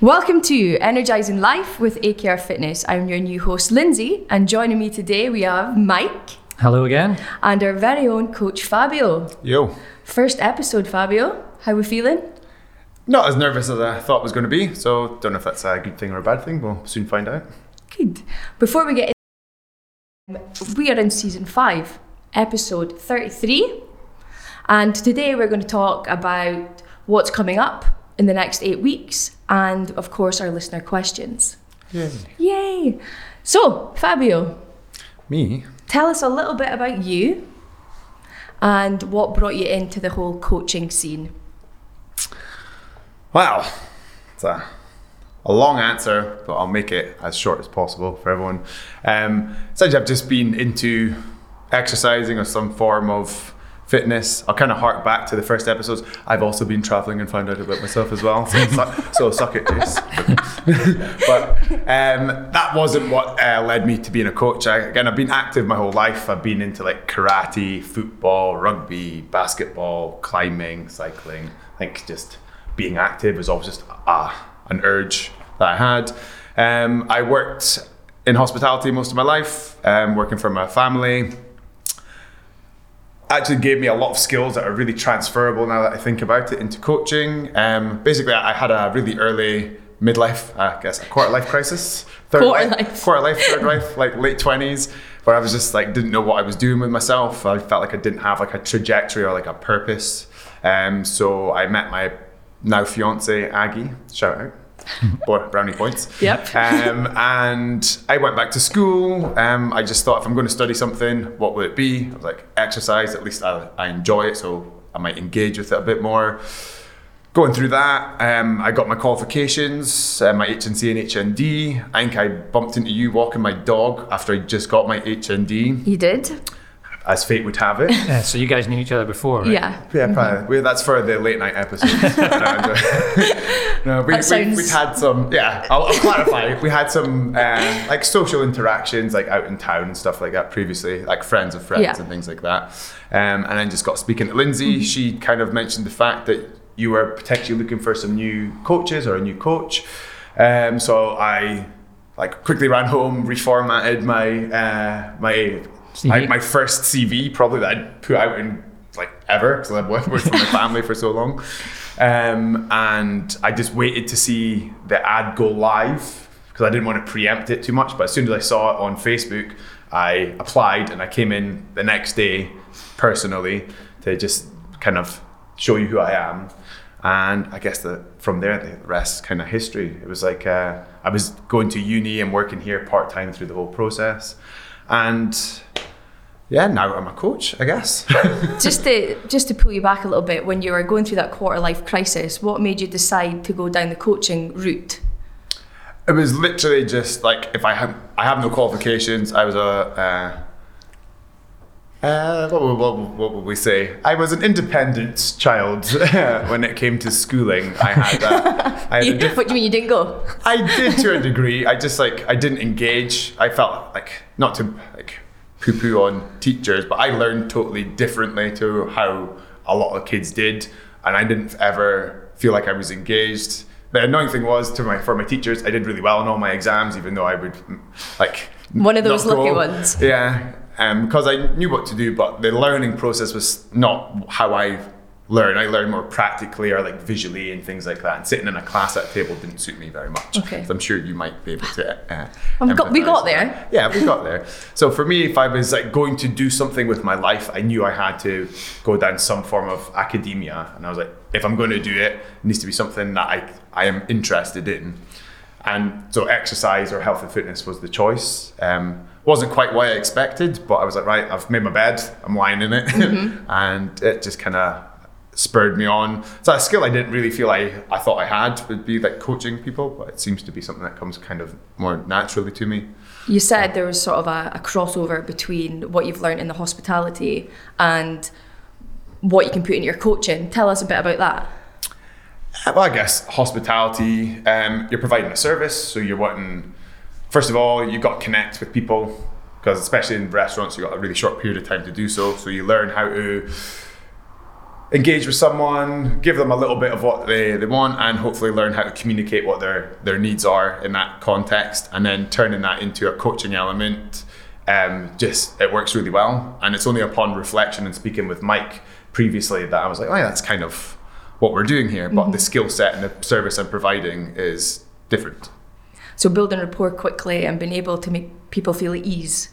Welcome to Energizing Life with AKR Fitness. I'm your new host, Lindsay, and joining me today we have Mike Hello again. and our very own coach Fabio. Yo. First episode, Fabio. How are we feeling? Not as nervous as I thought was going to be, so don't know if that's a good thing or a bad thing. We'll soon find out. Good. Before we get in, we are in season five, episode 33. And today we're going to talk about what's coming up in the next eight weeks and, of course, our listener questions. Yay. Yay! So, Fabio, Me? tell us a little bit about you and what brought you into the whole coaching scene. Wow. It's a, a long answer, but I'll make it as short as possible for everyone. Um, essentially, I've just been into exercising or some form of fitness. I'll kind of hark back to the first episodes. I've also been traveling and found out about myself as well. So, suck, so suck it, Jace. but um, that wasn't what uh, led me to being a coach. I, again, I've been active my whole life. I've been into like karate, football, rugby, basketball, climbing, cycling. I think just being active was always just ah, an urge that I had. Um, I worked in hospitality most of my life, um, working for my family actually gave me a lot of skills that are really transferable now that I think about it into coaching. Um, basically, I had a really early midlife, I guess, a quarter life crisis. Third Quarter life. Quarter life, third life, like late 20s, where I was just like, didn't know what I was doing with myself. I felt like I didn't have like a trajectory or like a purpose. Um, so I met my now fiance, Aggie, shout out. or brownie points. Yep. Um, and I went back to school. Um, I just thought if I'm going to study something, what would it be? I was like, exercise. At least I, I enjoy it, so I might engage with it a bit more. Going through that, um, I got my qualifications, uh, my HNC and HND. I think I bumped into you walking my dog after I just got my HND, You did? As fate would have it. Yeah, so you guys knew each other before, right? Yeah. Yeah, probably. Well, that's for the late night episodes. no, no, we, That we, sounds- we'd had some, yeah, I'll, I'll clarify. We had some uh, like social interactions, like out in town and stuff like that previously, like friends of friends Yeah. and things like that. Um, and then just got speaking to Lindsay. She kind of mentioned the fact that you were potentially looking for some new coaches or a new coach. Um, so I like quickly ran home, reformatted my uh, my CV. I, my first CV probably that I'd put out in like ever because I've worked with my family for so long. Um, and I just waited to see the ad go live because I didn't want to preempt it too much. But as soon as I saw it on Facebook, I applied and I came in the next day personally to just kind of show you who I am. And I guess that from there, the rest kind of history. It was like uh, I was going to uni and working here part time through the whole process. And yeah, now I'm a coach, I guess. just to just to pull you back a little bit, when you were going through that quarter life crisis, what made you decide to go down the coaching route? It was literally just like if I have I have no qualifications. I was a uh, uh, what, would, what, what would we say? I was an independent child when it came to schooling. I had uh, I had a diff- what do you mean you didn't go? I did to a degree. I just like I didn't engage. I felt like not to like poo poo on teachers, but I learned totally differently to how a lot of kids did, and I didn't ever feel like I was engaged. The annoying thing was to my for my teachers, I did really well on all my exams, even though I would like One of those lucky go. ones. Yeah, um, because I knew what to do, but the learning process was not how I learn. I learned more practically or like visually and things like that. And sitting in a class at a table didn't suit me very much. Okay. So I'm sure you might be able to. Uh, we got- we got there. that. Yeah, we got there. So for me, if I was like going to do something with my life, I knew I had to go down some form of academia, and I was like, if I'm going to do it, it needs to be something that I I am interested in. And so exercise or health and fitness was the choice. Um, wasn't quite what I expected, but I was like, right, I've made my bed, I'm lying in it, and it just kind of spurred me on. So a skill I didn't really feel I, I thought I had would be like coaching people, but it seems to be something that comes kind of more naturally to me. You said there was sort of a, a crossover between what you've learned in the hospitality and what you can put in your coaching. Tell us a bit about that. Uh, Well, I guess hospitality, um, you're providing a service, so you're wanting, first of all, you've got to connect with people, because especially in restaurants, you've got a really short period of time to do so. So you learn how to engage with someone, give them a little bit of what they, they want, and hopefully learn how to communicate what their, their needs are in that context, and then turning that into a coaching element. Um, just it works really well, and it's only upon reflection and speaking with Mike previously that I was like, oh yeah, that's kind of what we're doing here, but the skill set and the service I'm providing is different. So building rapport quickly and being able to make people feel at ease.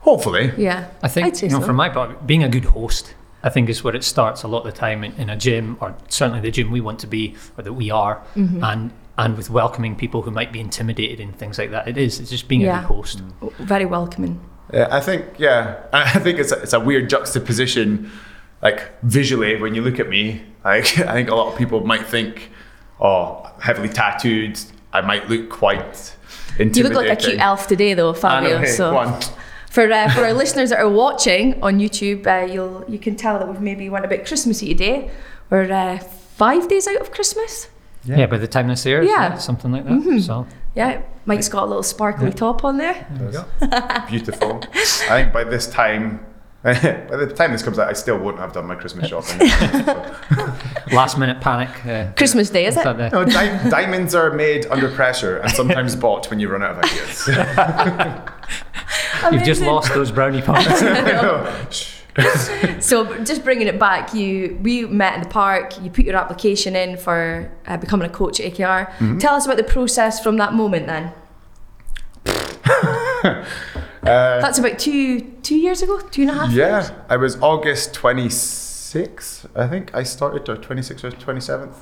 Hopefully, Yeah. I think, I'd say you know, so. from my part, being a good host, I think is where it starts a lot of the time in, in a gym, or certainly the gym we want to be, or that we are, Mm-hmm. and and with welcoming people who might be intimidated and things like that. It is. It's just being Yeah. a good host. Very welcoming. Yeah, I think yeah, I think it's a, it's a weird juxtaposition, like visually when you look at me. Like I think a lot of people might think, oh, heavily tattooed. I might look quite You look like a cute elf today, though, I know, Fabio. hey, so go on. For uh, for our listeners that are watching on YouTube, uh, you'll you can tell that we've maybe went a bit Christmassy today. We're uh, five days out of Christmas. Yeah. by the time this airs, Yeah. yeah, something like that. So Yeah, Mike's got a little sparkly top on there. there we go. Beautiful. I think by this time, by the time this comes out, I still won't have done my Christmas shopping. Last minute panic. Uh, Christmas Day, is is it? that the- no, di- diamonds are made under pressure and sometimes bought when you run out of ideas. You've just lost those brownie points. Shh. So just bringing it back, you we met in the park. You put your application in for uh, becoming a coach at AKR. Mm-hmm. Tell us about the process from that moment. Then Uh, that's about two two years ago, two and a half. years? Yeah, I was August 26th, I think I started, or 26th or 27th,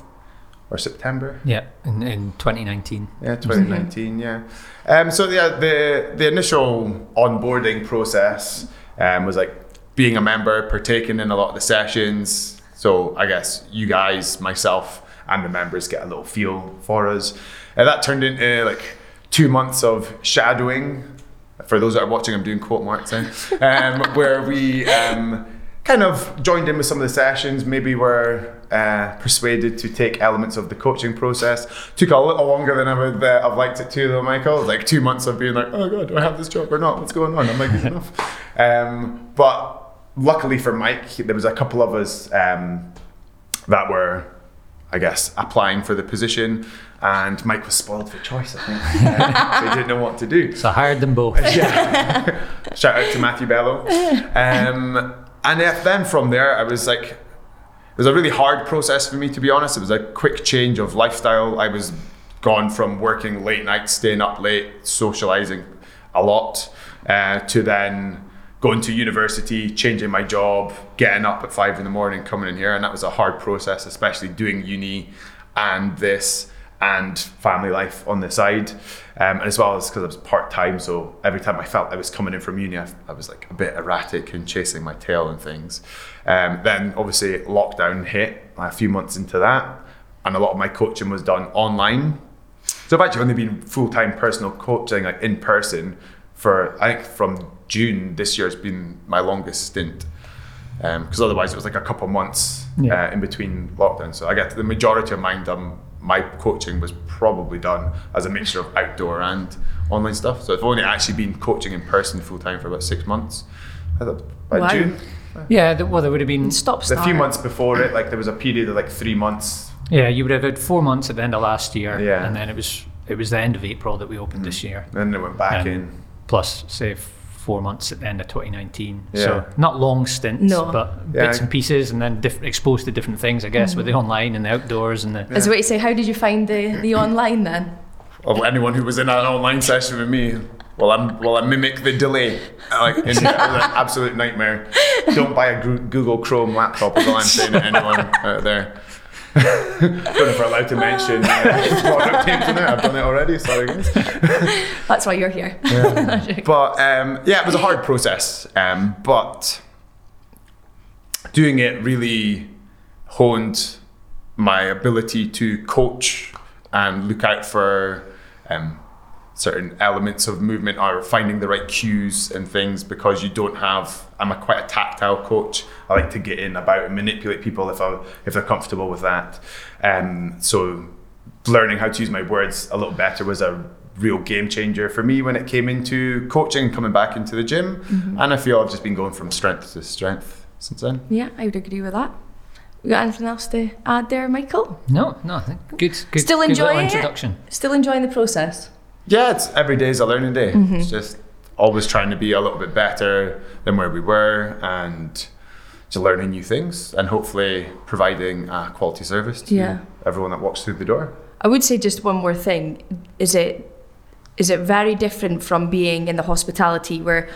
or September. yeah, in, in 2019. Yeah, 2019. Yeah. Um, so yeah, the the initial onboarding process um, was like being a member, partaking in a lot of the sessions. So I guess you guys, myself, and the members get a little feel for us. And that turned into like two months of shadowing. For those that are watching, I'm doing quote marks there, um, where we um, kind of joined in with some of the sessions. Maybe were uh, persuaded to take elements of the coaching process. Took a little longer than I would uh, have liked it to, though, Michael. Like two months of being like, oh god, do I have this job or not? What's going on? Am I good enough? Um, but luckily for Mike, there was a couple of us um, that were, I guess, applying for the position. And Mike was spoiled for choice, I think. So he didn't know what to do. So I hired them both. Yeah. Shout out to Matthew Bello. Um, and yeah, then from there, I was like, it was a really hard process for me, to be honest. It was a quick change of lifestyle. I was gone from working late nights, staying up late, socializing a lot, uh, to then going to university, changing my job, getting up at five in the morning, coming in here. And that was a hard process, especially doing uni and this and family life on the side, um, as well as because I was part time. So every time I felt I was coming in from uni, I, I was like a bit erratic and chasing my tail and things. Um, then obviously lockdown hit a few months into that, and a lot of my coaching was done online. So I've actually only been full time personal coaching, like in person, for I think from June this year has been my longest stint. Because otherwise it was like a couple months Yeah. uh, in between lockdowns. So I get the majority of mine done. My coaching was probably done as a mixture of outdoor and online stuff. So I've only actually been coaching in person full time for about six months. I thought by Wow. June, Yeah, th- well, there would have been. Stop a few months before it, like there was a period of like three months. Yeah, you would have had four months at the end of last year, Yeah. and then it was it was the end of April that we opened this year. And then it went back Um, in. Plus, say four months at the end of 2019. Yeah. So not long stints, No. but Yeah. bits and pieces, and then diff- exposed to different things, I guess, with the mm. online and the outdoors and the. As a way to say, how did you find the, the online then? of anyone who was in an online session with me. Well, I'm well, I mimic the delay. Like, in, it was an absolute nightmare. Don't buy a Google Chrome laptop. Is all I'm saying to anyone out there. Don't know if we're allowed to mention uh, product names in it. I've done it already. Sorry, guys. That's why you're here. But um, yeah, it was a hard process. Um, but doing it really honed my ability to coach and look out for um, certain elements of movement or finding the right cues and things because you don't have I'm a quite a tactile coach I like to get in about and manipulate people if I if they're comfortable with that um, so learning how to use my words a little better was a real game changer for me when it came into coaching coming back into the gym and I feel I've just been going from strength to strength since then Yeah, I would agree with that. You got anything else to add there, Michael? No, no, I think good. good Still good little enjoying it? introduction. Still enjoying the process? Yeah, it's every day is a learning day. Mm-hmm. It's just always trying to be a little bit better than where we were and just learning new things and hopefully providing a quality service to Yeah. everyone that walks through the door. I would say just one more thing. Is it is it very different from being in the hospitality where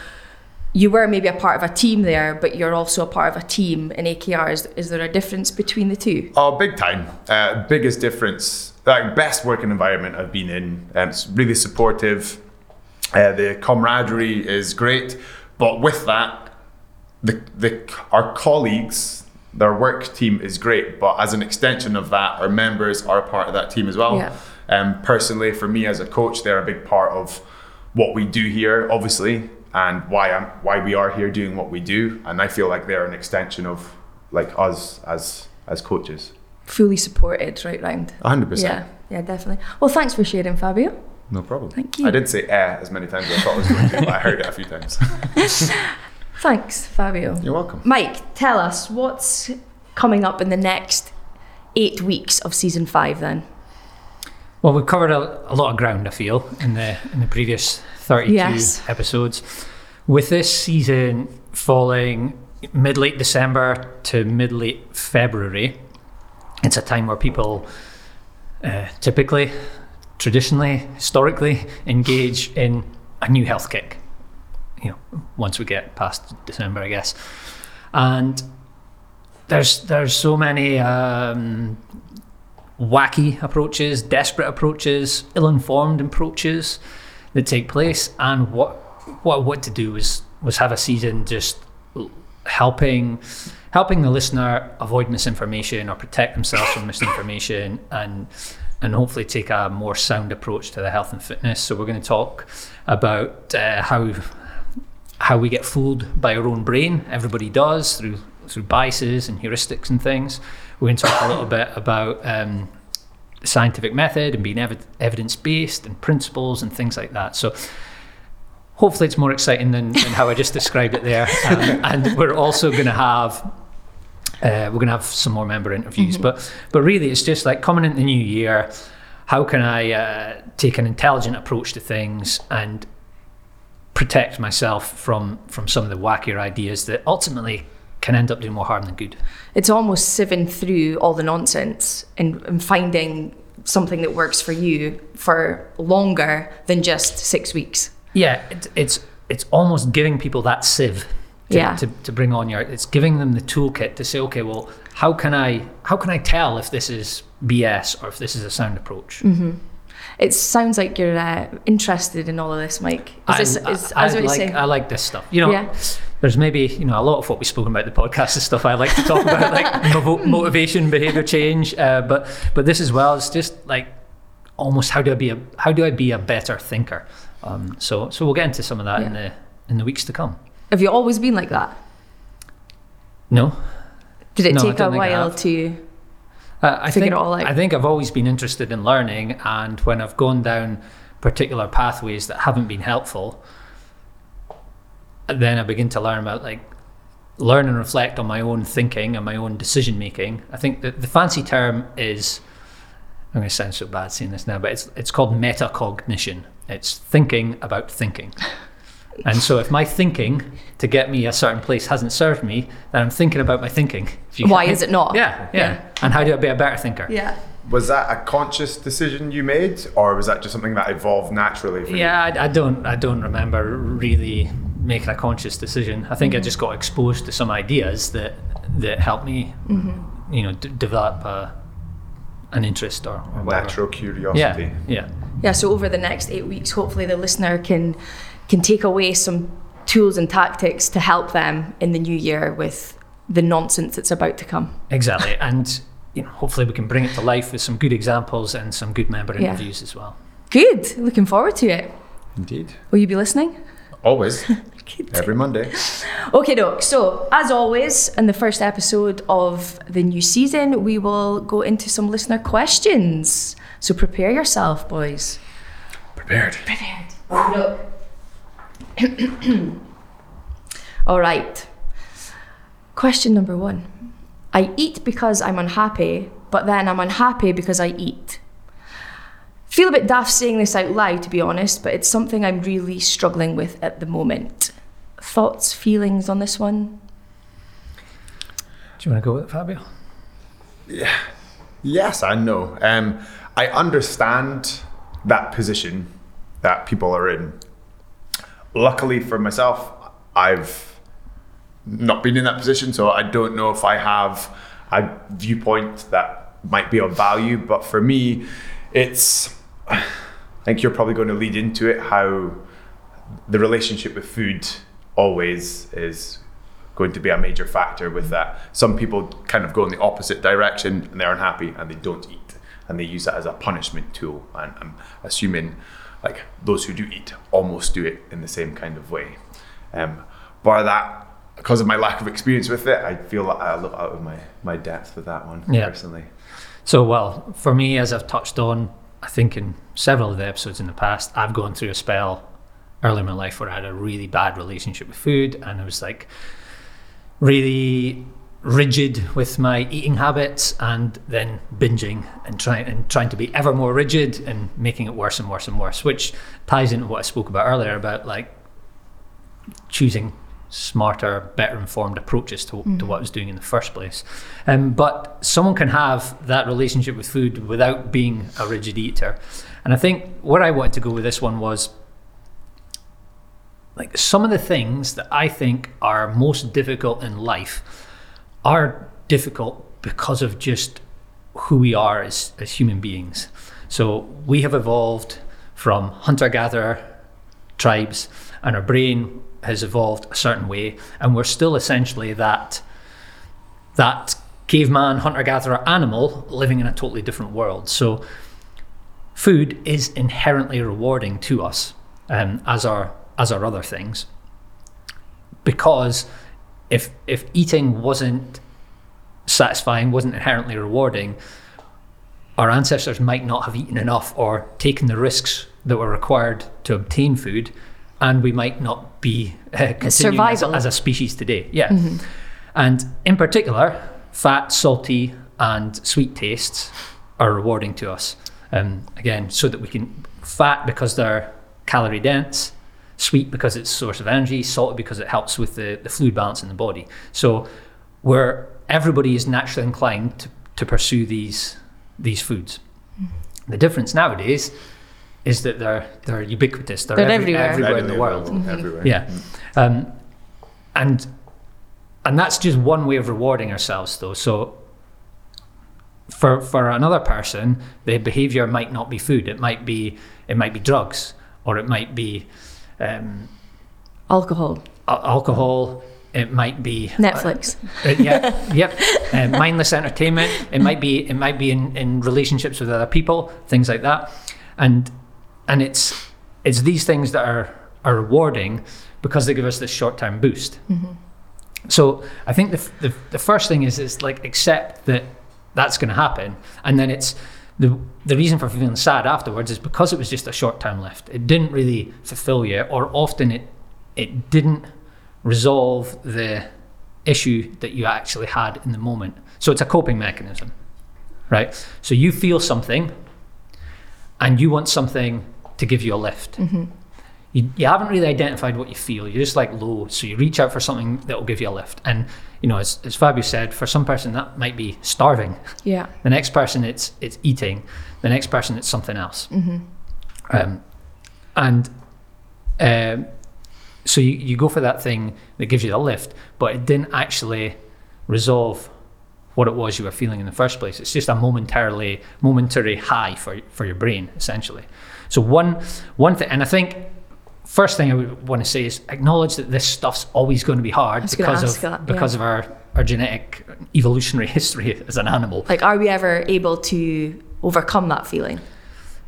you were maybe a part of a team there, but you're also a part of a team in AKR? Is, is there a difference between the two? Oh, big time. Uh, biggest difference. Like best working environment I've been in. Um, it's really supportive. Uh, the camaraderie is great, but with that, the the our colleagues, their work team is great. But as an extension of that, our members are a part of that team as well. Yeah. Um, personally, for me as a coach, they're a big part of what we do here, obviously, and why I'm why we are here doing what we do. And I feel like they're an extension of like us as as coaches. Fully supported right round. hundred percent. Yeah, yeah, definitely. Well, thanks for sharing, Fabio. No problem. Thank you. I didn't say eh as many times as I thought I was going to, but I heard it a few times. Thanks, Fabio. You're welcome. Mike, tell us what's coming up in the next eight weeks of season five then? Well, we've covered a, a lot of ground, I feel, in the in the previous 32 Yes. episodes. With this season falling mid late December to mid late February, it's a time where people uh, typically, traditionally, historically engage in a new health kick. You know, once we get past December, I guess, and there's there's so many um, wacky approaches, desperate approaches, ill-informed approaches that take place. And what what what to do was was have a season just helping helping the listener avoid misinformation or protect themselves from misinformation and and hopefully take a more sound approach to the health and fitness. So we're going to talk about uh, how how we get fooled by our own brain. Everybody does through through biases and heuristics and things. We're going to talk a little bit about um, the scientific method and being ev- evidence based and principles and things like that. So hopefully it's more exciting than, than how I just described it there. Um, and we're also going to have uh, we're going to have some more member interviews, but but really it's just like coming into the new year. How can I uh, take an intelligent approach to things and protect myself from from some of the wackier ideas that ultimately can end up doing more harm than good? It's almost sieving through all the nonsense and, and finding something that works for you for longer than just six weeks. Yeah, it, it's it's almost giving people that sieve. To, Yeah. to, to bring on your it's giving them the toolkit to say okay well how can i how can i tell if this is bs or if this is a sound approach It sounds like you're uh, interested in all of this, Mike. Is this, I, is, I, as I like. I like this stuff. You know, Yeah. There's maybe you know a lot of what we've spoken about the podcast is stuff I like to talk about, like motivation, behavior change. Uh, but but this as well is just like almost how do I be a how do I be a better thinker? Um, so so we'll get into some of that in the in the weeks to come. Have you always been like that? No, Did it No, take a I while to? Uh, I Figure think it all out. I think I've always been interested in learning, and when I've gone down particular pathways that haven't been helpful, then I begin to learn about like learn and reflect on my own thinking and my own decision making. I think that the fancy term is I'm going to sound so bad saying this now, but it's it's called metacognition. It's thinking about thinking. And so if my thinking to get me a certain place hasn't served me, then I'm thinking about my thinking. You Why is it not? Yeah, yeah, Yeah. And how do I be a better thinker? Yeah. Was that a conscious decision you made, or was that just something that evolved naturally for you? Yeah, I, I don't I don't remember really making a conscious decision. I think I just got exposed to some ideas that that helped me, mm-hmm. you know, d- develop a, an interest or, or whatever. Natural curiosity. Yeah, yeah. Yeah, so over the next eight weeks, hopefully the listener can can take away some tools and tactics to help them in the new year with the nonsense that's about to come. Exactly. and you know, hopefully we can bring it to life with some good examples and some good member Yeah. interviews as well. Good. Looking forward to it. Indeed. Will you be listening? Always. Every Monday. Okay, doc. So, as always, in the first episode of the new season, we will go into some listener questions. So, prepare yourself, boys. Prepared. Prepared. All right. Question number one I eat because I'm unhappy, but then I'm unhappy because I eat. Feel a bit daft saying this out loud, to be honest, but it's something I'm really struggling with at the moment. Thoughts, feelings on this one? Do you want to go with it, Fabio? Yeah. Yes and no. Um, I understand that position that people are in. Luckily for myself, I've not been in that position, so I don't know if I have a viewpoint that might be of value. But for me, it's, I think you're probably going to lead into it how the relationship with food always is going to be a major factor with that. Some people kind of go in the opposite direction and they're unhappy and they don't eat and they use that as a punishment tool. And I'm assuming like those who do eat almost do it in the same kind of way. Um, bar that, because of my lack of experience with it, I feel like I'm a little out of my, my depth with that one Yeah. personally. So, well, for me, as I've touched on, I think in several of the episodes in the past, I've gone through a spell early in my life where I had a really bad relationship with food and I was like really rigid with my eating habits and then binging and trying and trying to be ever more rigid and making it worse and worse and worse, which ties into what I spoke about earlier about like choosing smarter, better informed approaches to, to what I was doing in the first place. Um, but someone can have that relationship with food without being a rigid eater. And I think where I wanted to go with this one was like some of the things that I think are most difficult in life are difficult because of just who we are as, as human beings. So we have evolved from hunter gatherer tribes, and our brain has evolved a certain way, and we're still essentially that that caveman hunter gatherer animal living in a totally different world. So food is inherently rewarding to us, um, as are as are other things, because if if eating wasn't satisfying, wasn't inherently rewarding, our ancestors might not have eaten enough or taken the risks that were required to obtain food, and we might not be uh, continuing as, as a species today. Yeah, and in particular, fat, salty, and sweet tastes are rewarding to us. Um, again, so that we can fat because they're calorie dense, sweet because it's a source of energy, salty because it helps with the, the fluid balance in the body. So where everybody is naturally inclined to, to pursue these these foods. Mm-hmm. The difference nowadays is that they're they're ubiquitous. They're, They're every- everywhere. everywhere in the Readily world. available mm-hmm. Everywhere. Yeah, mm-hmm. um, and and that's just one way of rewarding ourselves, though. So for for another person, the behavior might not be food. It might be it might be drugs, or it might be um, Alcohol, al- alcohol. It might be Netflix. uh, yeah, yep. Uh, mindless entertainment. It might be. It might be in, in relationships with other people, things like that, and and it's it's these things that are are rewarding because they give us this short term boost. So I think the, f- the the first thing is is like accept that that's going to happen, and then it's the the reason for feeling sad afterwards is because it was just a short term lift. It didn't really fulfill you, or often it it didn't resolve the issue that you actually had in the moment. So it's a coping mechanism, right? So you feel something, and you want something to give you a lift. Mm-hmm. You, you haven't really identified what you feel. You're just like low, so you reach out for something that will give you a lift. And you know, as, as Fabio said, for some person that might be starving. Yeah. The next person it's it's eating. The next person it's something else. Um, and um, so you, you go for that thing that gives you the lift, but it didn't actually resolve what it was you were feeling in the first place. It's just a momentarily momentary high for for your brain, essentially. So one one thing, and I think first thing I would want to say is acknowledge that this stuff's always going to be hard because of that, because of our our genetic evolutionary history as an animal. Like, are we ever able to overcome that feeling?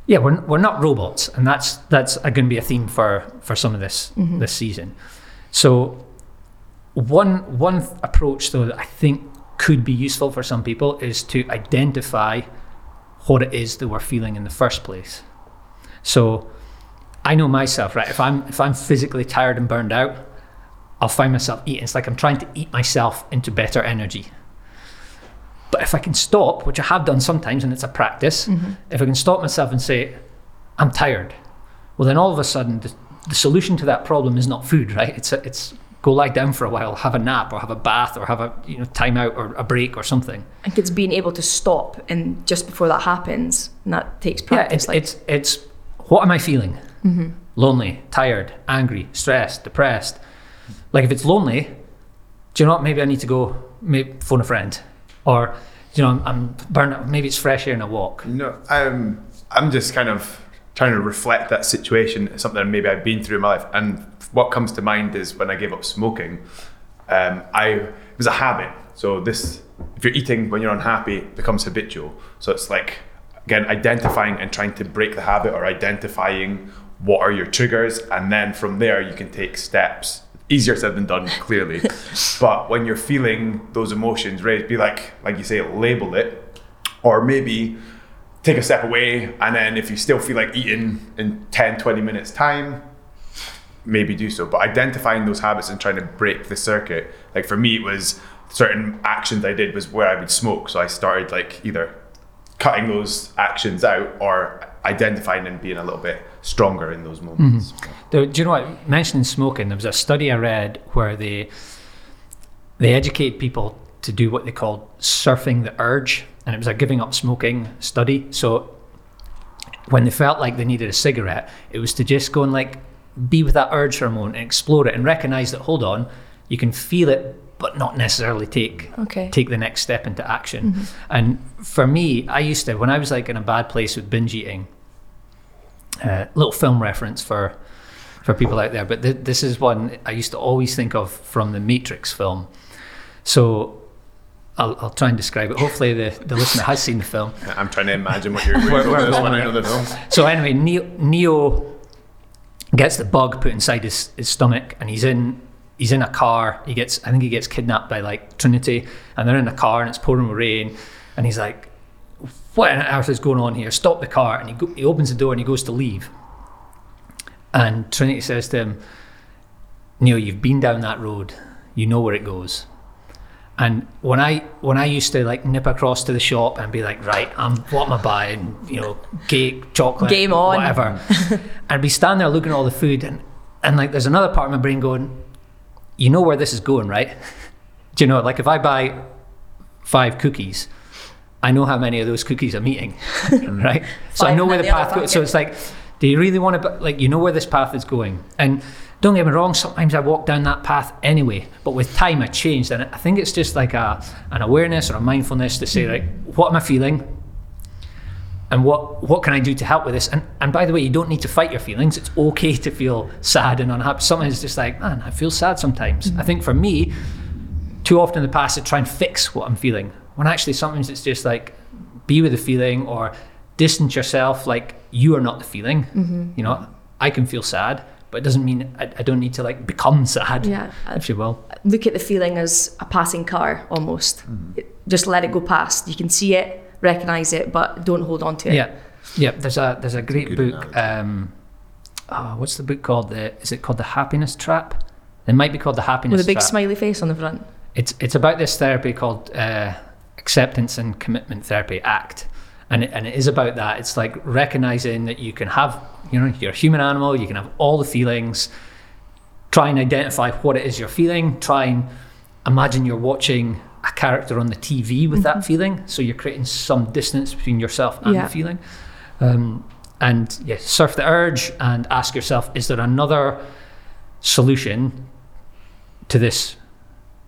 Yeah, we're, we're not robots, and that's that's going to be a theme for for some of this mm-hmm. this season. So, one one approach though that I think could be useful for some people is to identify what it is that we're feeling in the first place. So, I know myself, right? If I'm if I'm physically tired and burned out, I'll find myself eating. It's like I'm trying to eat myself into better energy. But if I can stop, which I have done sometimes, and it's a practice, mm-hmm. if I can stop myself and say, I'm tired, well, then all of a sudden, the, the solution to that problem is not food, right? It's, a, it's go lie down for a while, have a nap, or have a bath, or have a you know time out, or a break, or something. I think it's being able to stop and just before that happens, and that takes Yeah, practice. it's like, it's it's what am I feeling? Lonely, tired, angry, stressed, depressed. Like if it's lonely, do you know what? Maybe I need to go maybe phone a friend, or you know I'm, I'm burnt out. Maybe it's fresh air and a walk. No, I'm I'm just kind of trying to reflect that situation, something maybe I've been through in my life. And what comes to mind is when I gave up smoking, um, I it was a habit. So this, if you're eating when you're unhappy, it becomes habitual. So it's like again identifying and trying to break the habit, or identifying what are your triggers, and then from there you can take steps. Easier said than done, clearly. but when you're feeling those emotions, right, be like, like you say, label it, or maybe take a step away and then if you still feel like eating in 10 20 minutes time maybe do so. But identifying those habits and trying to break the circuit. Like for me it was certain actions i did was where i would smoke. So i started like either cutting those actions out or identifying and being a little bit stronger in those moments mm-hmm. Do, do you know what? Mentioning smoking, there was a study I read where they they educate people to do what they called surfing the urge, and it was a giving up smoking study. So when they felt like they needed a cigarette, it was to just go and like be with that urge for a moment and explore it and recognize that hold on, you can feel it but not necessarily take Okay. take the next step into action. Mm-hmm. And for me, I used to when I was like in a bad place with binge eating, uh, little film reference for for people out there, but th- this is one I used to always think of from the Matrix film. So I'll, I'll try and describe it. Hopefully, the, the listener has seen the film. i'm trying to imagine what you're where, we're this when i there. the film So anyway, Neo, Neo gets the bug put inside his, his stomach, and he's in he's in a car. He gets I think he gets kidnapped by like Trinity, and they're in a car, and it's pouring rain, and he's like, "What on earth is going on here? Stop the car!" And he go, he opens the door and he goes to leave, and Trinity says to him, "Neo, you've been down that road. You know where it goes." And when I when I used to like nip across to the shop and be like, right, I'm what am I buying? You know, cake, chocolate, Game on. whatever. I'd be standing there looking at all the food, and and like there's another part of my brain going, you know where this is going, right? Do you know, like if I buy five cookies, I know how many of those cookies I'm eating, right? So I know where the path goes. So it's like, do you really want to, like, you know where this path is going? And don't get me wrong, sometimes I walk down that path anyway, but with time I changed. And I think it's just like a, an awareness or a mindfulness to say, like, what am I feeling? And what, what can I do to help with this? And, and by the way, you don't need to fight your feelings. It's okay to feel sad and unhappy. Sometimes it's just like, man, I feel sad sometimes. I think for me, too often in the past I try and fix what I'm feeling. When actually sometimes it's just like be with the feeling or distance yourself like you are not the feeling. You know, I can feel sad, but it doesn't mean I, I don't need to like become sad, Yeah. if you will. look at the feeling as a passing car almost. It- Just let it go past. You can see it, recognize it, but don't hold on to it. Yeah, yeah. There's a there's a great good book. Um, oh, what's the book called? The is it called the Happiness Trap? It might be called the Happiness With a big Trap. smiley face on the front. It's it's about this therapy called uh, acceptance and commitment therapy ACT, and it, and it is about that. It's like recognizing that you can have you know you're a human animal. You can have all the feelings. Try and identify what it is you're feeling. Try and imagine you're watching a character on the TV with that feeling. So you're creating some distance between yourself and Yeah. the feeling. Um, and yeah, surf the urge and ask yourself: Is there another solution to this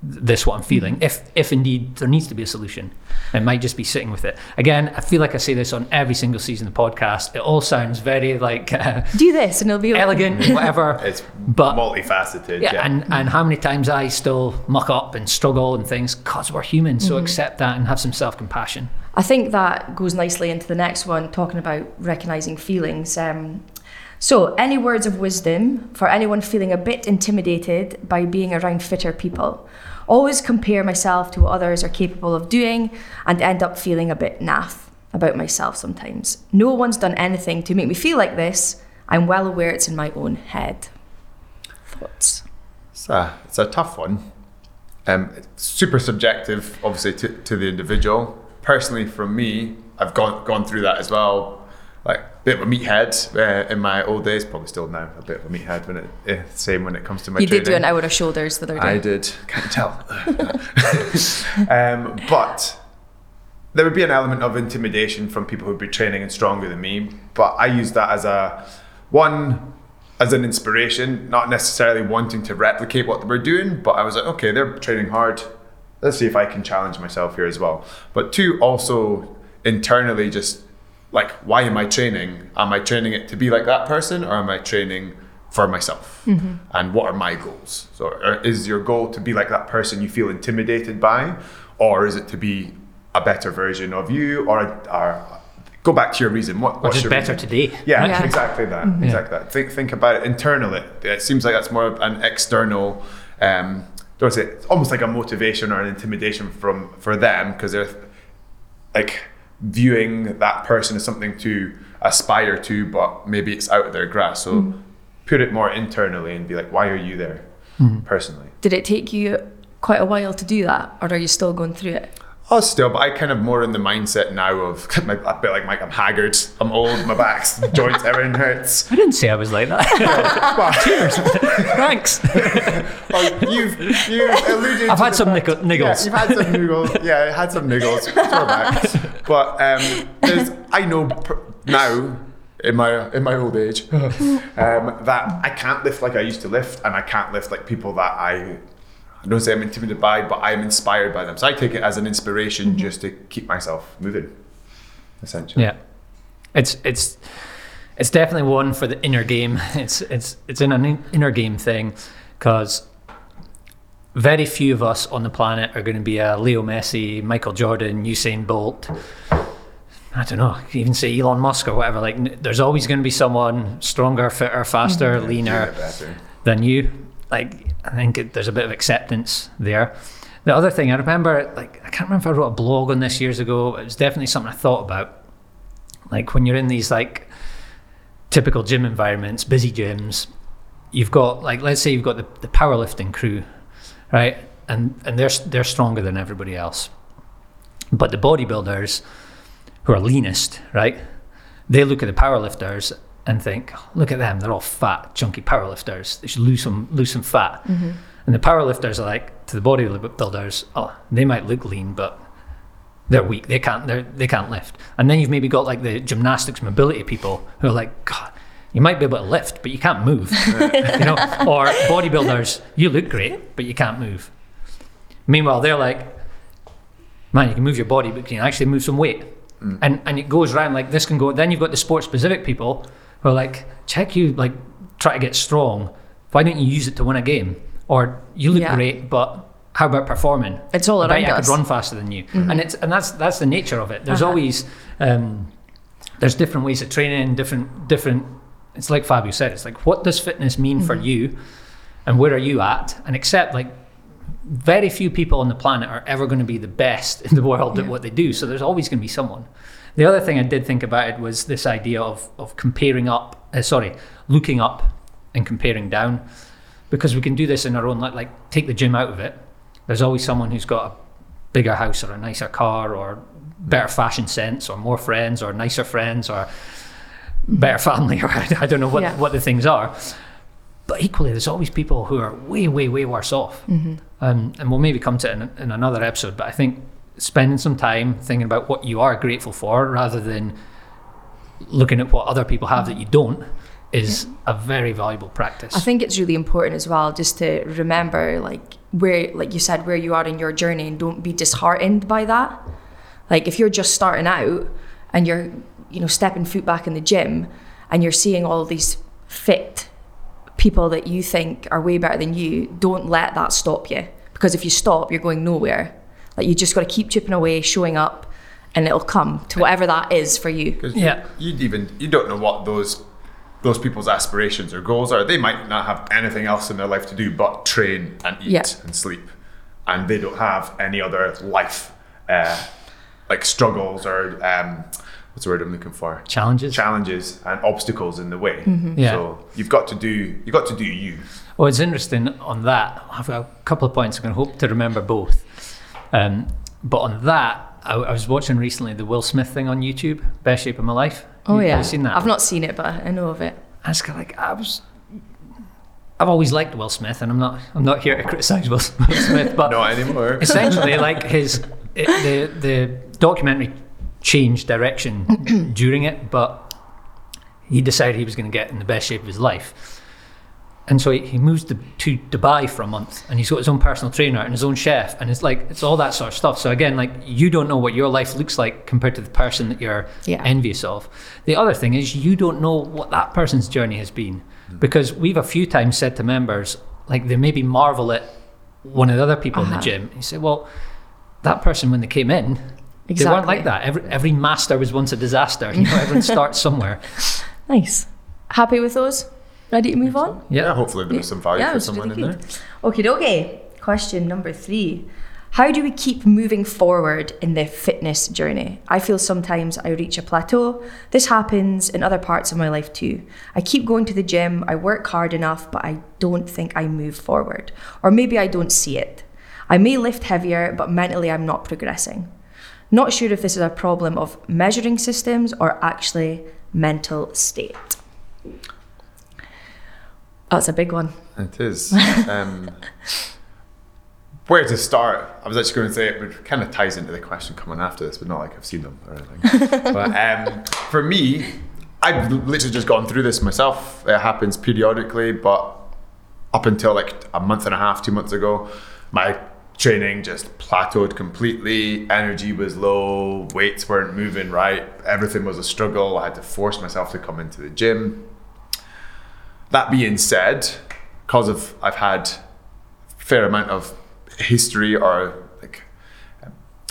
this what I'm feeling. If if indeed there needs to be a solution, it might just be sitting with it. Again, I feel like I say this on every single season of the podcast. It all sounds very like uh, Do this and it'll be okay. elegant, whatever. it's But- multifaceted yeah, yeah, and and how many times I still muck up and struggle and things because we're human. So accept that and have some self compassion. I think that goes nicely into the next one, talking about recognizing feelings. Um, so, any words of wisdom for anyone feeling a bit intimidated by being around fitter people? Always compare myself to what others are capable of doing and end up feeling a bit naff about myself sometimes. No one's done anything to make me feel like this. I'm well aware it's in my own head. Thoughts? It's a, it's a tough one. Um, super subjective, obviously, to, to the individual. Personally, for me, I've gone gone through that as well. Like bit of a meathead uh, in my old days, probably still now a bit of a meathead when it eh, same when it comes to my You training. did do an hour of shoulders the other day. I did. Can't tell. um, but there would be an element of intimidation from people who'd be training and stronger than me. But I use that as a one as an inspiration, not necessarily wanting to replicate what they were doing. But I was like, okay, they're training hard. Let's see if I can challenge myself here as well. But two, also internally, just like, why am I training? Am I training it to be like that person, or am I training for myself? Mm-hmm. And what are my goals? So, are- is your goal to be like that person you feel intimidated by, or is it to be a better version of you, or, or go back to your reason? What, Or what's your better reason? today. Yeah, Yeah. exactly that. Mm-hmm. Exactly that. Think think about it internally. It seems like that's more of an external. Um, don't say almost like a motivation or an intimidation from for them because they're like viewing that person as something to aspire to, but maybe it's out of their grasp. So mm. put it more internally and be like, why are you there mm-hmm. personally? Did it take you quite a while to do that, or are you still going through it? Oh, still, but I kind of more in the mindset now of my, a bit like Mike. I'm haggard. I'm old. My back's joints. Everything hurts. I didn't say I was like that. Cheers. Thanks. Oh, you've you've alluded. I've to had the some fact- niggles. niggles. Yeah, you've had some niggles. Yeah, I had some niggles. But um, there's, I know per- now in my in my old age um, that I can't lift like I used to lift, and I can't lift like people that I. I don't say I'm intimidated by, but I'm inspired by them. So I take it as an inspiration just to keep myself moving, essentially. Yeah, it's it's it's definitely one for the inner game. It's it's it's in an inner game thing because very few of us on the planet are going to be a Leo Messi, Michael Jordan, Usain Bolt. I don't know, you can even say Elon Musk or whatever. Like, there's always going to be someone stronger, fitter, faster, Do leaner than you. Like, I think it, there's a bit of acceptance there. The other thing I remember, like, I can't remember if I wrote a blog on this years ago. But it was definitely something I thought about. Like when you're in these like typical gym environments, busy gyms, you've got like let's say you've got the, the powerlifting crew, right? And and they're they're stronger than everybody else. But the bodybuilders who are leanest, right? They look at the powerlifters and think, look at them, they're all fat, chunky powerlifters. They should lose some lose some fat. Mm-hmm. And the powerlifters are like to the bodybuilders, oh, they might look lean, but they're weak. They can't. They they can't lift. And then you've maybe got like the gymnastics mobility people who are like, God, you might be able to lift, but you can't move. you know, or bodybuilders, you look great, but you can't move. Meanwhile, they're like, man, you can move your body, but can you actually move some weight? And and it goes around like this can go. Then you've got the sport specific people who are like, check you like try to get strong. Why don't you use it to win a game? Or you look Yeah. great, but how about performing? It's all I around I us. could run faster than you, and it's and that's that's the nature of it. There's Uh-huh. always um, there's different ways of training, different different. It's like Fabio said. It's like what does fitness mean for you, and where are you at? And accept like very few people on the planet are ever going to be the best in the world at what they do. So there's always going to be someone. The other thing I did think about it was this idea of of comparing up. Uh, sorry, looking up and comparing down, because we can do this in our own like like take the gym out of it. There's always someone who's got a bigger house or a nicer car or better fashion sense or more friends or nicer friends or better family or I, don't know what, Yeah. what the things are. But equally, there's always people who are way, way, way worse off. Um, and we'll maybe come to it in, in another episode. But I think spending some time thinking about what you are grateful for rather than looking at what other people have that you don't is a very valuable practice. I think it's really important as well just to remember like where like you said where you are in your journey and don't be disheartened by that. Like if you're just starting out and you're you know stepping foot back in the gym and you're seeing all these fit people that you think are way better than you, don't let that stop you because if you stop you're going nowhere. Like you just got to keep chipping away, showing up and it'll come to whatever that is for you. 'Cause Yeah. you even you don't know what those those people's aspirations or goals are. They might not have anything else in their life to do but train and eat Yeah. and sleep, and they don't have any other life uh, like struggles or um, what's the word I'm looking for? Challenges. Challenges and obstacles in the way. Yeah. So you've got to do you've got to do you. Well, it's interesting on that. I've got a couple of points. I'm going to hope to remember both. Um, but on that, I, I was watching recently the Will Smith thing on YouTube, Best Shape of My Life. Oh You- yeah, Have you seen that? I've not seen it, but I know of it. I was kind of like, I was. I've always liked Will Smith, and I'm not. I'm not here to criticize Will Will Smith, but Not anymore. essentially, like his it, the the documentary changed direction during it, but he decided he was going to get in the best shape of his life, and so he, he moves to, to Dubai for a month, and he's got his own personal trainer and his own chef, and it's like it's all that sort of stuff. So again, like you don't know what your life looks like compared to the person that you're Yeah. envious of. The other thing is you don't know what that person's journey has been, because we've a few times said to members like they maybe marvel at one of the other people in Uh-huh. the gym. You say, well, that person when they came in, they weren't like that. Every every master was once a disaster. You know, everyone starts somewhere. Nice. Happy with those? Ready to move on? Yeah, Yeah. hopefully there was some value Yeah, for someone really in good. there. Okay, okay. Question number three. How do we keep moving forward in the fitness journey? I feel sometimes I reach a plateau. This happens in other parts of my life too. I keep going to the gym, I work hard enough, but I don't think I move forward. Or maybe I don't see it. I may lift heavier, but mentally I'm not progressing. Not sure if this is a problem of measuring systems or actually mental state. That's a big one. It is. Um, where to start? I was actually going to say it kind of ties into the question coming after this, but not like I've seen them or anything. but um, for me, I've literally just gone through this myself. It happens periodically, but up until like a month and a half, two months ago, my training just plateaued completely. Energy was low, weights weren't moving right, everything was a struggle. I had to force myself to come into the gym. That being said, because of I've had a fair amount of history or like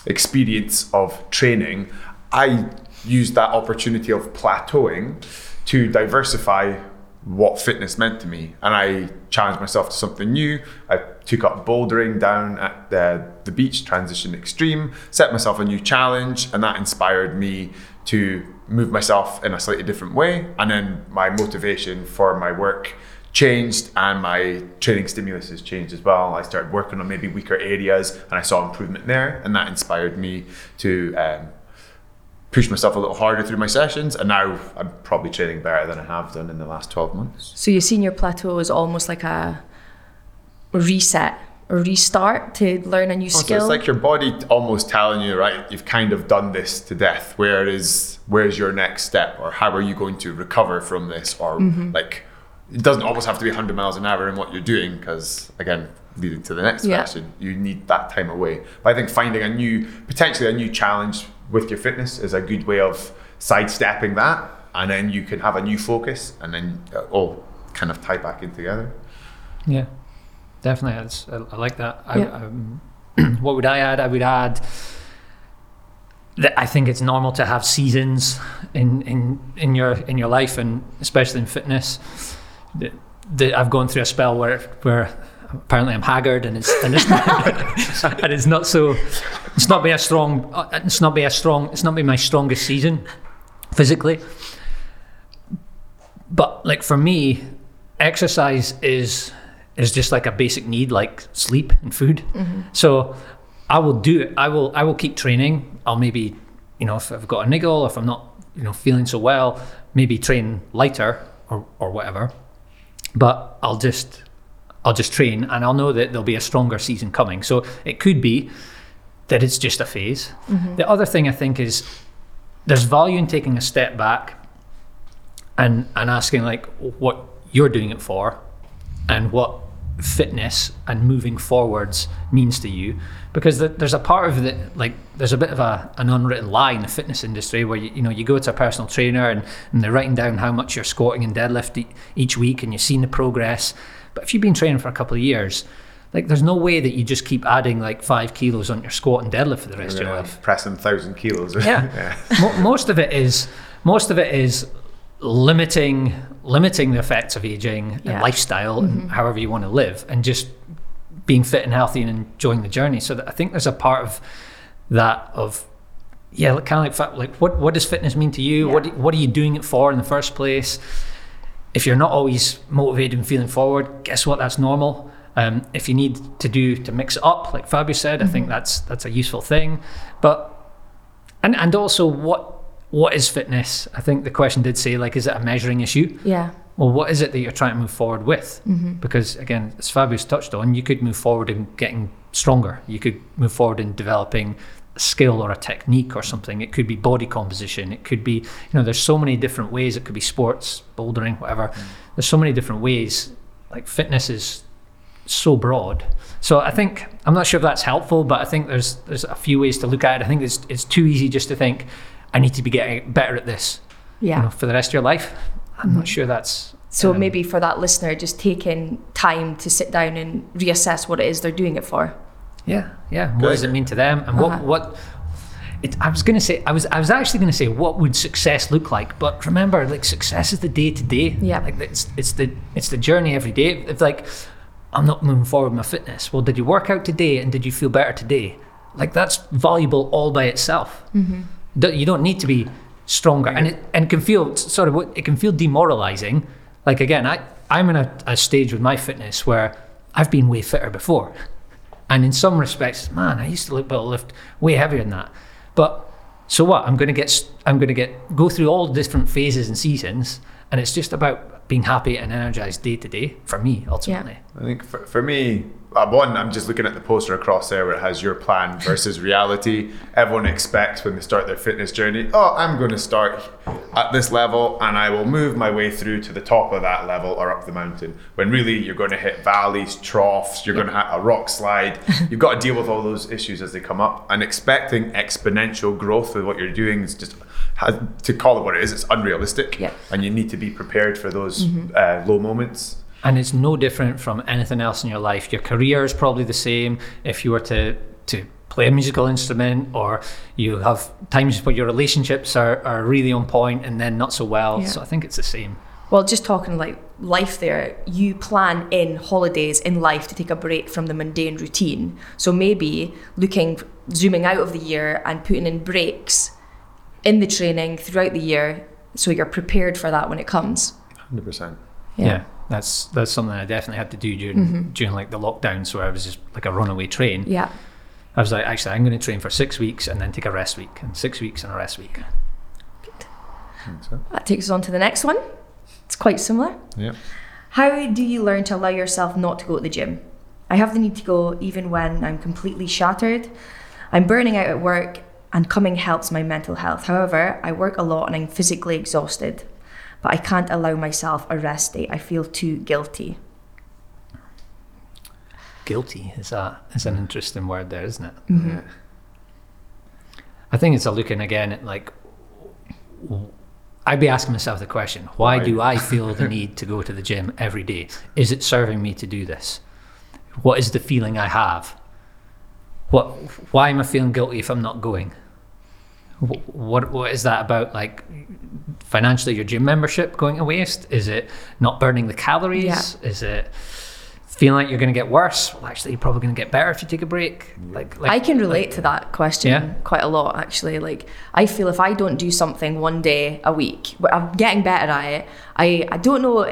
experience of training, I used that opportunity of plateauing to diversify what fitness meant to me. And I challenged myself to something new. I took up bouldering down at the, the beach, transition extreme, set myself a new challenge, and that inspired me to move myself in a slightly different way. And then my motivation for my work changed and my training stimulus has changed as well. I started working on maybe weaker areas and I saw improvement there, and that inspired me to um, push myself a little harder through my sessions. And now I'm probably training better than I have done in the last 12 months. So your senior plateau is almost like a reset, a restart to learn a new So skill. it's like your body almost telling you, right, you've kind of done this to death. Where is where's your next step, or how are you going to recover from this, or Mm-hmm. like it doesn't always have to be 100 miles an hour in what you're doing, because again, leading to the next Yeah. question, you need that time away. But I think finding a new, potentially a new challenge with your fitness is a good way of sidestepping that, and then you can have a new focus, and then uh, all kind of tie back in together. Yeah, definitely. It's, I, I like that. I, Yeah. um, what would I add? I would add that I think it's normal to have seasons in, in, in your in your life, and especially in fitness. That, that I've gone through a spell where where apparently I'm haggard, and it's and it's not, and it's not so. It's not been a strong. uh, It's not been a strong. It's not been my strongest season physically. But like for me, exercise is is just like a basic need like sleep and food. So I will do it. I will I will keep training. I'll maybe, you know, if I've got a niggle or if I'm not, you know, feeling so well, maybe train lighter or, or whatever. But I'll just I'll just train and I'll know that there'll be a stronger season coming. So it could be that it's just a phase. Mm-hmm. The other thing I think is there's value in taking a step back and and asking like what you're doing it for and what fitness and moving forwards means to you. Because th- there's a part of it like there's a bit of a, an unwritten lie in the fitness industry where you, you know you go to a personal trainer and, and they're writing down how much you're squatting and deadlift e- each week and you've seen the progress. But if you've been training for a couple of years like there's no way that you just keep adding like five kilos on your squat and deadlift for the rest of your life pressing thousand kilos. Yeah. Mo- most of it is most of it is limiting limiting the effects of aging Yeah. and lifestyle and mm-hmm. however you want to live and just being fit and healthy and enjoying the journey so that i think there's a part of that of yeah, kind of like fa- like what what does fitness mean to you? What what are you doing it for in the first place? If you're not always motivated and feeling forward, guess what? That's normal. Um, if you need to do to mix it up, like Fabio said, I think mhm. that's that's a useful thing. But and and also what what is fitness? I think the question did say like, is it a measuring issue? Yeah. well, what is it that you're trying to move forward with? Mm-hmm. Because again, as Fabio's touched on, you could move forward in getting stronger. You could move forward in developing a skill or a technique or something. It could be body composition. It could be, you know, there's so many different ways. It could be sports, bouldering, whatever. Mm. There's so many different ways. Like fitness is so broad. So I think I'm not sure if that's helpful, but I think there's there's a few ways to look at it. I think it's it's too easy just to think I need to be getting better at this Yeah. you know, for the rest of your life. I'm not sure that's So um, maybe for that listener, just taking time to sit down and reassess what it is they're doing it for. Yeah, yeah. What does it mean to them? And what Uh-huh. what? It, I was going to say I was I was actually going to say what would success look like, but remember, like success is the day to day. Yeah. Like it's it's the it's the journey every day. If like I'm not moving forward with my fitness, well, did you work out today and did you feel better today? Like that's valuable all by itself. Mm-hmm. You don't need to be stronger, and it and it can feel sort of what it can feel demoralizing. Like again, I I'm in a, a stage with my fitness where I've been way fitter before. And in some respects, man, I used to lift, lift way heavier than that. But so what? I'm going to get, I'm going to get, go through all different phases and seasons, and it's just about being happy and energized day to day for me ultimately. I think for, for me, uh, one, I'm just looking at the poster across there where it has your plan versus reality. Everyone expects when they start their fitness journey, oh, I'm going to start at this level and I will move my way through to the top of that level or up the mountain. When really you're going to hit valleys, troughs, you're going to have a rock slide. You've got to deal with all those issues as they come up. And expecting exponential growth with what you're doing is just, has, to call it what it is, it's unrealistic. Yeah. And you need to be prepared for those uh, low moments. And it's no different from anything else in your life. Your career is probably the same. If you were to, to play a musical instrument or you have times where your relationships are, are really on point and then not so well. Yeah. So I think it's the same. Well, just talking like life there, you plan in holidays in life to take a break from the mundane routine. So maybe looking, zooming out of the year and putting in breaks in the training throughout the year so you're prepared for that when it comes. 100%. Yeah. that's that's something I definitely had to do during mm-hmm. during like the lockdowns where I was just like a runaway train. Yeah. I was like, actually, I'm going to train for six weeks and then take a rest week, and six weeks and a rest week. So, That takes us on to the next one. It's quite similar. yeah. How do you learn to allow yourself not to go to the gym? I have the need to go even when I'm completely shattered. I'm burning out at work, and coming helps my mental health. However, I work a lot and I'm physically exhausted, but I can't allow myself a rest day. I feel too guilty. Guilty is a is an interesting word there, isn't it? Mm-hmm. Yeah. I think it's a looking again at like. I'd be asking myself the question: Why Why? do I feel the need to go to the gym every day? Is it serving me to do this? What is the feeling I have? What? Why am I feeling guilty if I'm not going? Wh- What? What is that about? Like financially, your gym membership going to waste? Is it not burning the calories? Yeah. Is it feeling like you're going to get worse? Well, actually, you're probably going to get better if you take a break. Like, like I can relate to that question Yeah? quite a lot, actually. Like, I feel if I don't do something one day a week, but I'm getting better at it. I, I don't know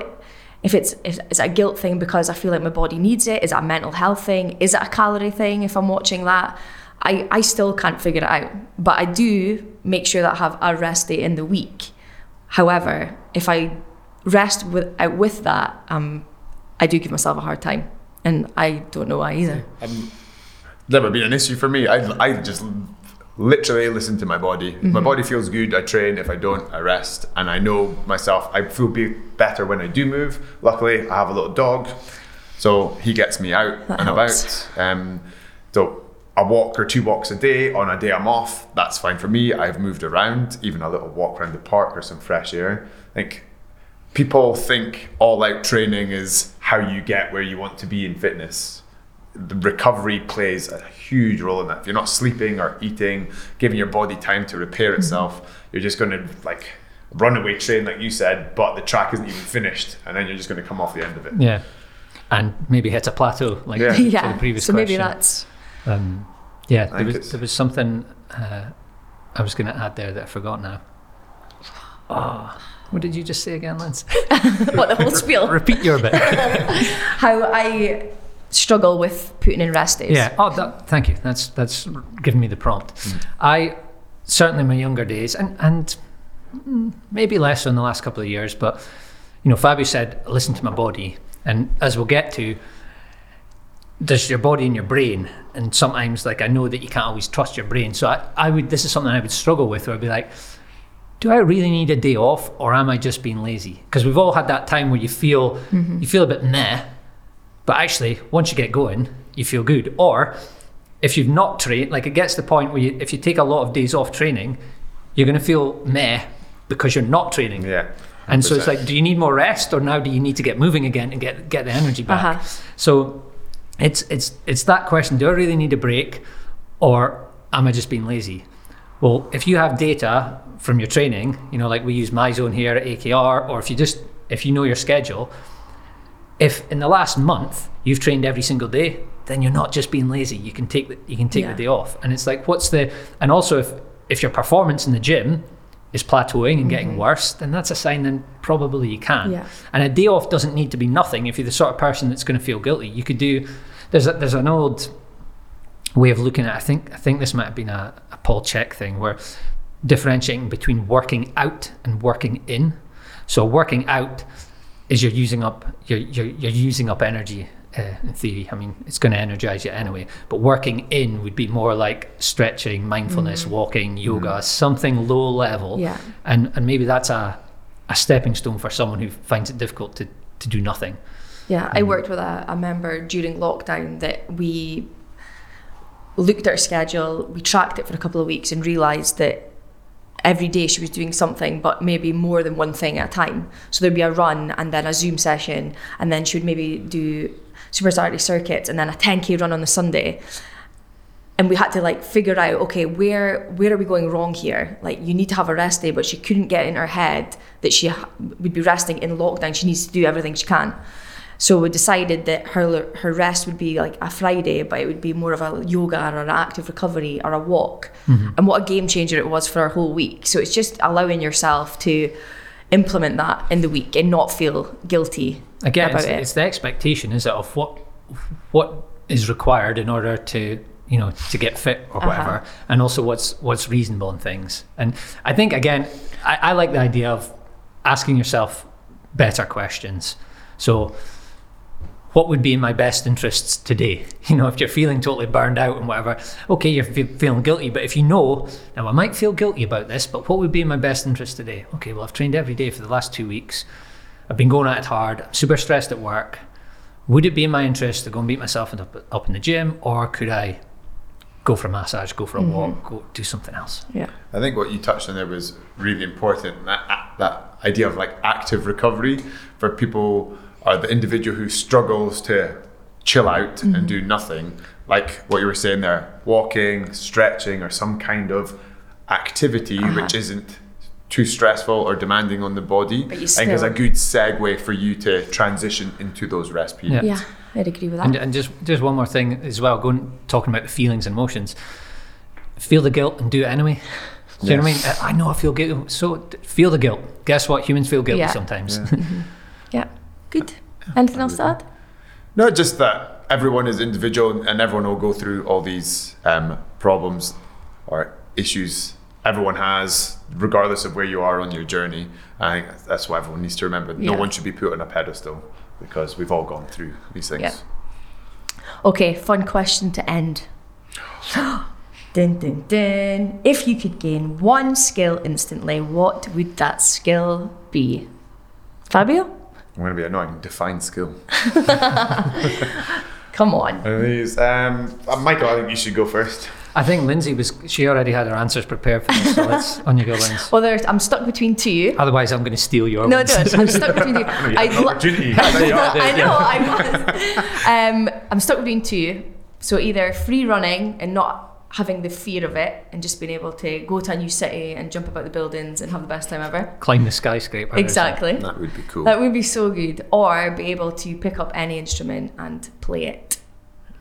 if it's if it's a guilt thing because I feel like my body needs it. Is it a mental health thing? Is it a calorie thing? If I'm watching that, I I still can't figure it out. But I do make sure that I have a rest day in the week. However, if I rest with out with that, um, I do give myself a hard time, and I don't know why either. never been an issue for me. I, I just literally listen to my body. If My body feels good. I train. If I don't, I rest. And I know myself. I feel be better when I do move. Luckily, I have a little dog, so he gets me out That and helps. about. Um, so a walk or two walks a day on a day I'm off. That's fine for me. I've moved around, even a little walk around the park or some fresh air. I think people think all out training is how you get where you want to be in fitness. The recovery plays a huge role in that. If you're not sleeping or eating, giving your body time to repair itself, you're just going to like runaway train, like you said, but the track isn't even finished, and then you're just going to come off the end of it. Yeah, and maybe hit a plateau like Yeah. to yeah. the previous so maybe that's Um, yeah, there was there was something uh, I was going to add there that I forgot now. Oh, what did you just say again, Lance? what the whole spiel? Repeat your bit. How I struggle with putting in rest days. Yeah. Oh, that, thank you. That's that's given me the prompt. I certainly in my younger days, and and mm, maybe less so in the last couple of years, but you know, Fabio said, "Listen to my body," and as we'll get to, there's your body and your brain, and sometimes like I know that you can't always trust your brain. So I, I would this is something I would struggle with, where I'd be like. Do I really need a day off, or am I just being lazy? Because we've all had that time where you feel you feel a bit meh, but actually, once you get going, you feel good. Or if you've not trained, like it gets to the point where you, if you take a lot of days off training, you're going to feel meh because you're not training. Yeah. And so it's like, do you need more rest, or now do you need to get moving again and get get the energy back? Uh-huh. So it's it's it's that question: Do I really need a break, or am I just being lazy? Well, if you have data from your training, you know, like we use MyZone here at AKR, or if you just if you know your schedule, if in the last month you've trained every single day, then you're not just being lazy. You can take the, you can take Yeah. the day off, and it's like, what's the? And also, if if your performance in the gym is plateauing and getting mm-hmm. worse, then that's a sign then probably you can. Yeah. And a day off doesn't need to be nothing. If you're the sort of person that's going to feel guilty, you could do. There's a, there's an old way of looking at. I think I think this might have been a, a Paul Chek thing where differentiating between working out and working in. So working out is you're using up you're you're, you're using up energy. Uh, in theory, I mean, it's going to energize you anyway. But working in would be more like stretching, mindfulness, walking, yoga, something low level. Yeah. And and maybe that's a a stepping stone for someone who finds it difficult to, to do nothing. Yeah, I mm. worked with a, a member during lockdown that we looked at her schedule, we tracked it for a couple of weeks and realised that every day she was doing something, but maybe more than one thing at a time. So there'd be a run and then a Zoom session, and then she would maybe do Super Saturday circuits and then a 10k run on the Sunday. And we had to like figure out, okay, where where are we going wrong here? Like you need to have a rest day, but she couldn't get in her head that she would be resting in lockdown. She needs to do everything she can. So we decided that her her rest would be like a Friday, but it would be more of a yoga or an active recovery or a walk. And what a game changer it was for our whole week. So it's just allowing yourself to implement that in the week and not feel guilty Again, about it's, it. it's the expectation, is it, of what what is required in order to you know to get fit or Uh-huh. whatever, and also what's what's reasonable in things. And I think again, I, I like the idea of asking yourself better questions. So. What would be in my best interests today? You know, if you're feeling totally burned out and whatever, okay, you're fe- feeling guilty. But if you know, now I might feel guilty about this, but what would be in my best interest today? Okay, well, I've trained every day for the last two weeks. I've been going at it hard. I'm super stressed at work. Would it be in my interest to go and beat myself up, up in the gym, or could I go for a massage, go for a mm-hmm. walk, go do something else? yeah. I think what you touched on there was really important. That, that idea of like active recovery for people or the individual who struggles to chill out and mm-hmm. do nothing, like what you were saying there, walking, stretching, or some kind of activity uh-huh. which isn't too stressful or demanding on the body. But you I think is a good segue for you to transition into those rest periods. Yeah, I'd agree with that. And, and just just one more thing as well, going talking about the feelings and emotions. Feel the guilt and do it anyway. Do you know what I mean? I I know I feel guilty, so feel the guilt. Guess what? Humans feel guilty Yeah. sometimes. yeah, mm-hmm. Good. Anything else to add? No, just that everyone is individual and everyone will go through all these um, problems or issues everyone has, regardless of where you are on your journey. I think that's what everyone needs to remember. No Yeah. one should be put on a pedestal because we've all gone through these things. Yeah. Okay, fun question to end. dun dun dun. If you could gain one skill instantly, what would that skill be? Fabio? I'm going to be annoying. Define skill. Come on. Anyways, um, uh, Michael, I think you should go first. I think Lindsay was. She already had her answers prepared for this, so let's on you go, Lindsay. Well, there's, I'm stuck between two. Otherwise, I'm going to steal your. No, ones. don't. I'm stuck between two. I lo- opportunity. I know, I was. Um, I'm stuck between two. So either free running and not having the fear of it and just being able to go to a new city and jump about the buildings and have the best time ever. Climb the skyscraper. Exactly. That would be cool. That would be so good. Or be able to pick up any instrument and play it.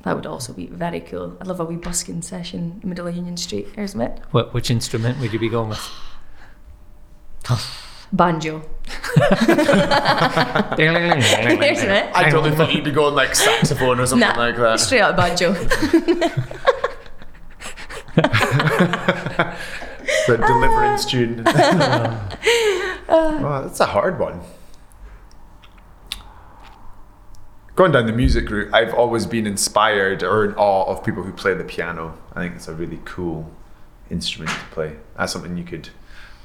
That would also be very cool. I'd love a wee busking session in the middle of Union Street. Here's it. What, which instrument would you be going with? Banjo. Here's it. I don't think you'd be going like saxophone or something Nah, like that. straight out banjo. The deliverance tune. oh, that's a hard one. Going down the music route, I've always been inspired or in awe of people who play the piano. I think it's a really cool instrument to play. That's something you could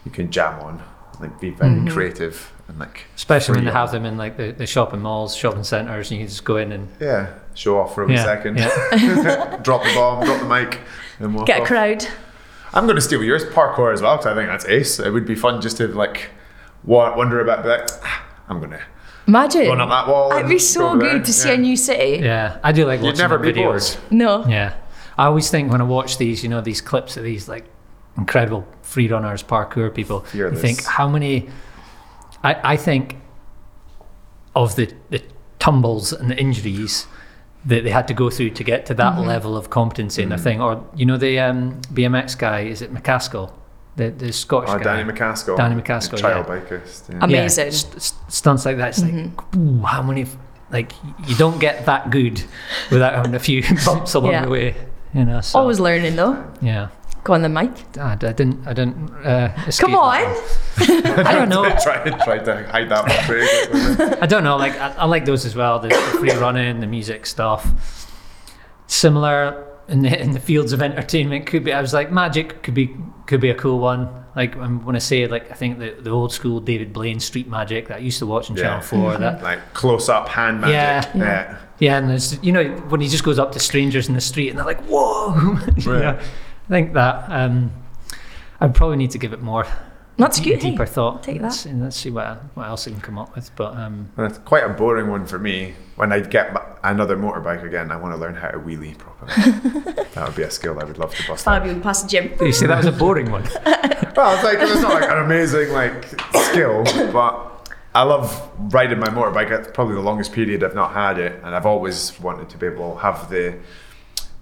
you can jam on, like be very Mm-hmm. creative and like Especially when they free have them in like the, the shopping malls, shopping centres, and you can just go in and yeah, show off for a yeah, second, yeah. drop the bomb, drop the mic, and walk Get a off. crowd. I'm going to steal yours, parkour as well, because I think that's ace. It would be fun just to like wa- wonder about, be like, "Ah, I'm going to Imagine. run up that wall. It'd be so over there." good to see Yeah. a new city. Yeah, I do like You'd watching never the be videos. bored. No. Yeah, I always think when I watch these, you know, these clips of these like incredible free runners, parkour people, you think how many. I I think of the the tumbles and the injuries that they had to go through to get to that level of competency in their Mm. thing. Or you know the um, BMX guy, is it MacAskill, the the Scottish Oh, guy? Danny MacAskill. Danny MacAskill, Child yeah. bikers. Yeah. Um, Yeah, Amazing. st- st- stunts like that. It's like, ooh, how many? Like, you don't get that good without having a few bumps along Yeah. the way. You know. So, Always learning though. Yeah. Go on the mic. I, I didn't. I didn't. Uh, Come on. I don't know. try, try to hide that one. I don't know. Like I, I like those as well. The, the free running, the music stuff. Similar in the in the fields of entertainment could be. I was like magic could be could be a cool one. Like I'm when I say like I think the, the old school David Blaine Street Magic that I used to watch on Yeah. Channel Four. That like close up hand magic. Yeah. yeah. Yeah, and there's you know when he just goes up to strangers in the street and they're like, "Whoa!" You Right. know, I think that um, I probably need to give it more That's deep- good. hey. deeper thought. Take that. Let's, see- let's see what what else I can come up with. But um, And it's quite a boring one for me. When I get another motorbike again, I want to learn how to wheelie properly. that would be a skill I would love to bust out. Fabio past the gym. you see, that was a boring one. Well, it's like it's not like an amazing like skill, but I love riding my motorbike. It's probably the longest period I've not had it, and I've always wanted to be able to have the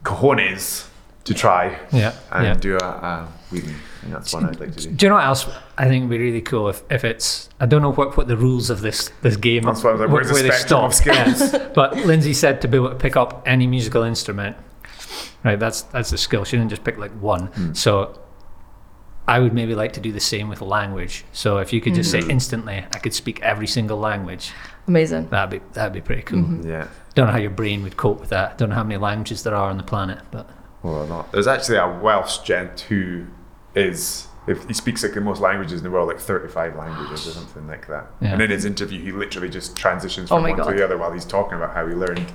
cojones to try Yeah, and yeah. do a, a wheelie. And that's one I'd like to do. Do you know what else I think would be really cool if, if it's I don't know what, what the rules of this this game That's why I was like, wh- where's the where they spectrum of stop. skills? Yeah. But Lindsay said to be able to pick up any musical instrument. Right, that's that's the skill. She didn't just pick like one. Hmm. So I would maybe like to do the same with language. So if you could just Mm-hmm. say instantly, I could speak every single language. Amazing. That'd be that'd be pretty cool. Mm-hmm. yeah. Don't know how your brain would cope with that. Don't know how many languages there are on the planet, but Well, not. There's actually a Welsh gent who is, if he speaks like the most languages in the world, like 35 languages or something like that. Yeah. And in his interview, he literally just transitions Oh from my one to the other while he's talking about how he learned.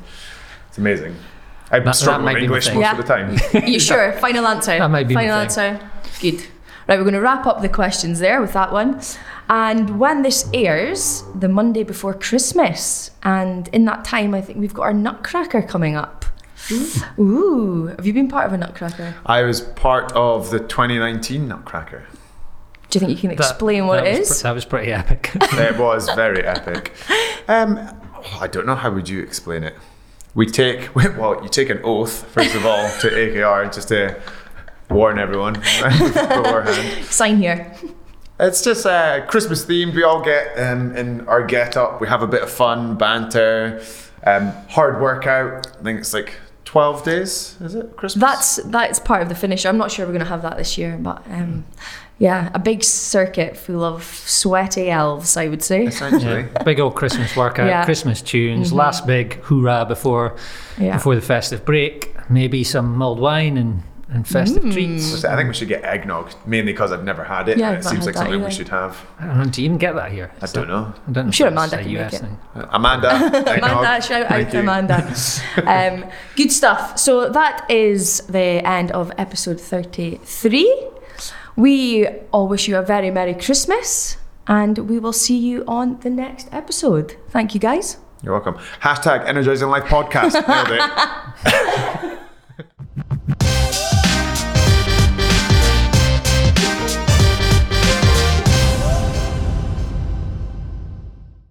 It's amazing. I that struggle might with English most Yeah. of the time. You sure? Final answer. That might be Final answer. Good. Right, we're going to wrap up the questions there with that one. And when this airs, the Monday before Christmas, and in that time, I think we've got our Nutcracker coming up. Ooh, have you been part of a Nutcracker? I was part of the 2019 Nutcracker. Do you think you can that- explain what that it was is? that was pretty epic. it was very epic. Um, oh, I don't know how would you explain it. We take well, you take an oath first of all to AKR just to warn everyone beforehand. Sign here. It's just uh, Christmas themed. We all get um, in our get up. We have a bit of fun, banter, um, hard workout. I think it's like 12 days, is it? Christmas? That's that's part of the finish. I'm not sure we're going to have that this year, but um, yeah, a big circuit full of sweaty elves, I would say. essentially. Yeah, big old Christmas workout, Yeah. Christmas tunes, last big hoorah before Yeah. before the festive break. Maybe some mulled wine and, and festive Mm. treats. I think we should get eggnog, mainly because I've never had it. Yeah, and it seems like that something we should have. I don't know. Do you even get that here? I Is don't know. I don't know. sure if that's Amanda a can make US it. thing. Amanda, eggnog. Amanda, shout out to. Amanda. um, good stuff. So that is the end of episode 33. We all wish you a very Merry Christmas and we will see you on the next episode. Thank you guys. You're welcome. Hashtag Energizing Life Podcast. Nailed it.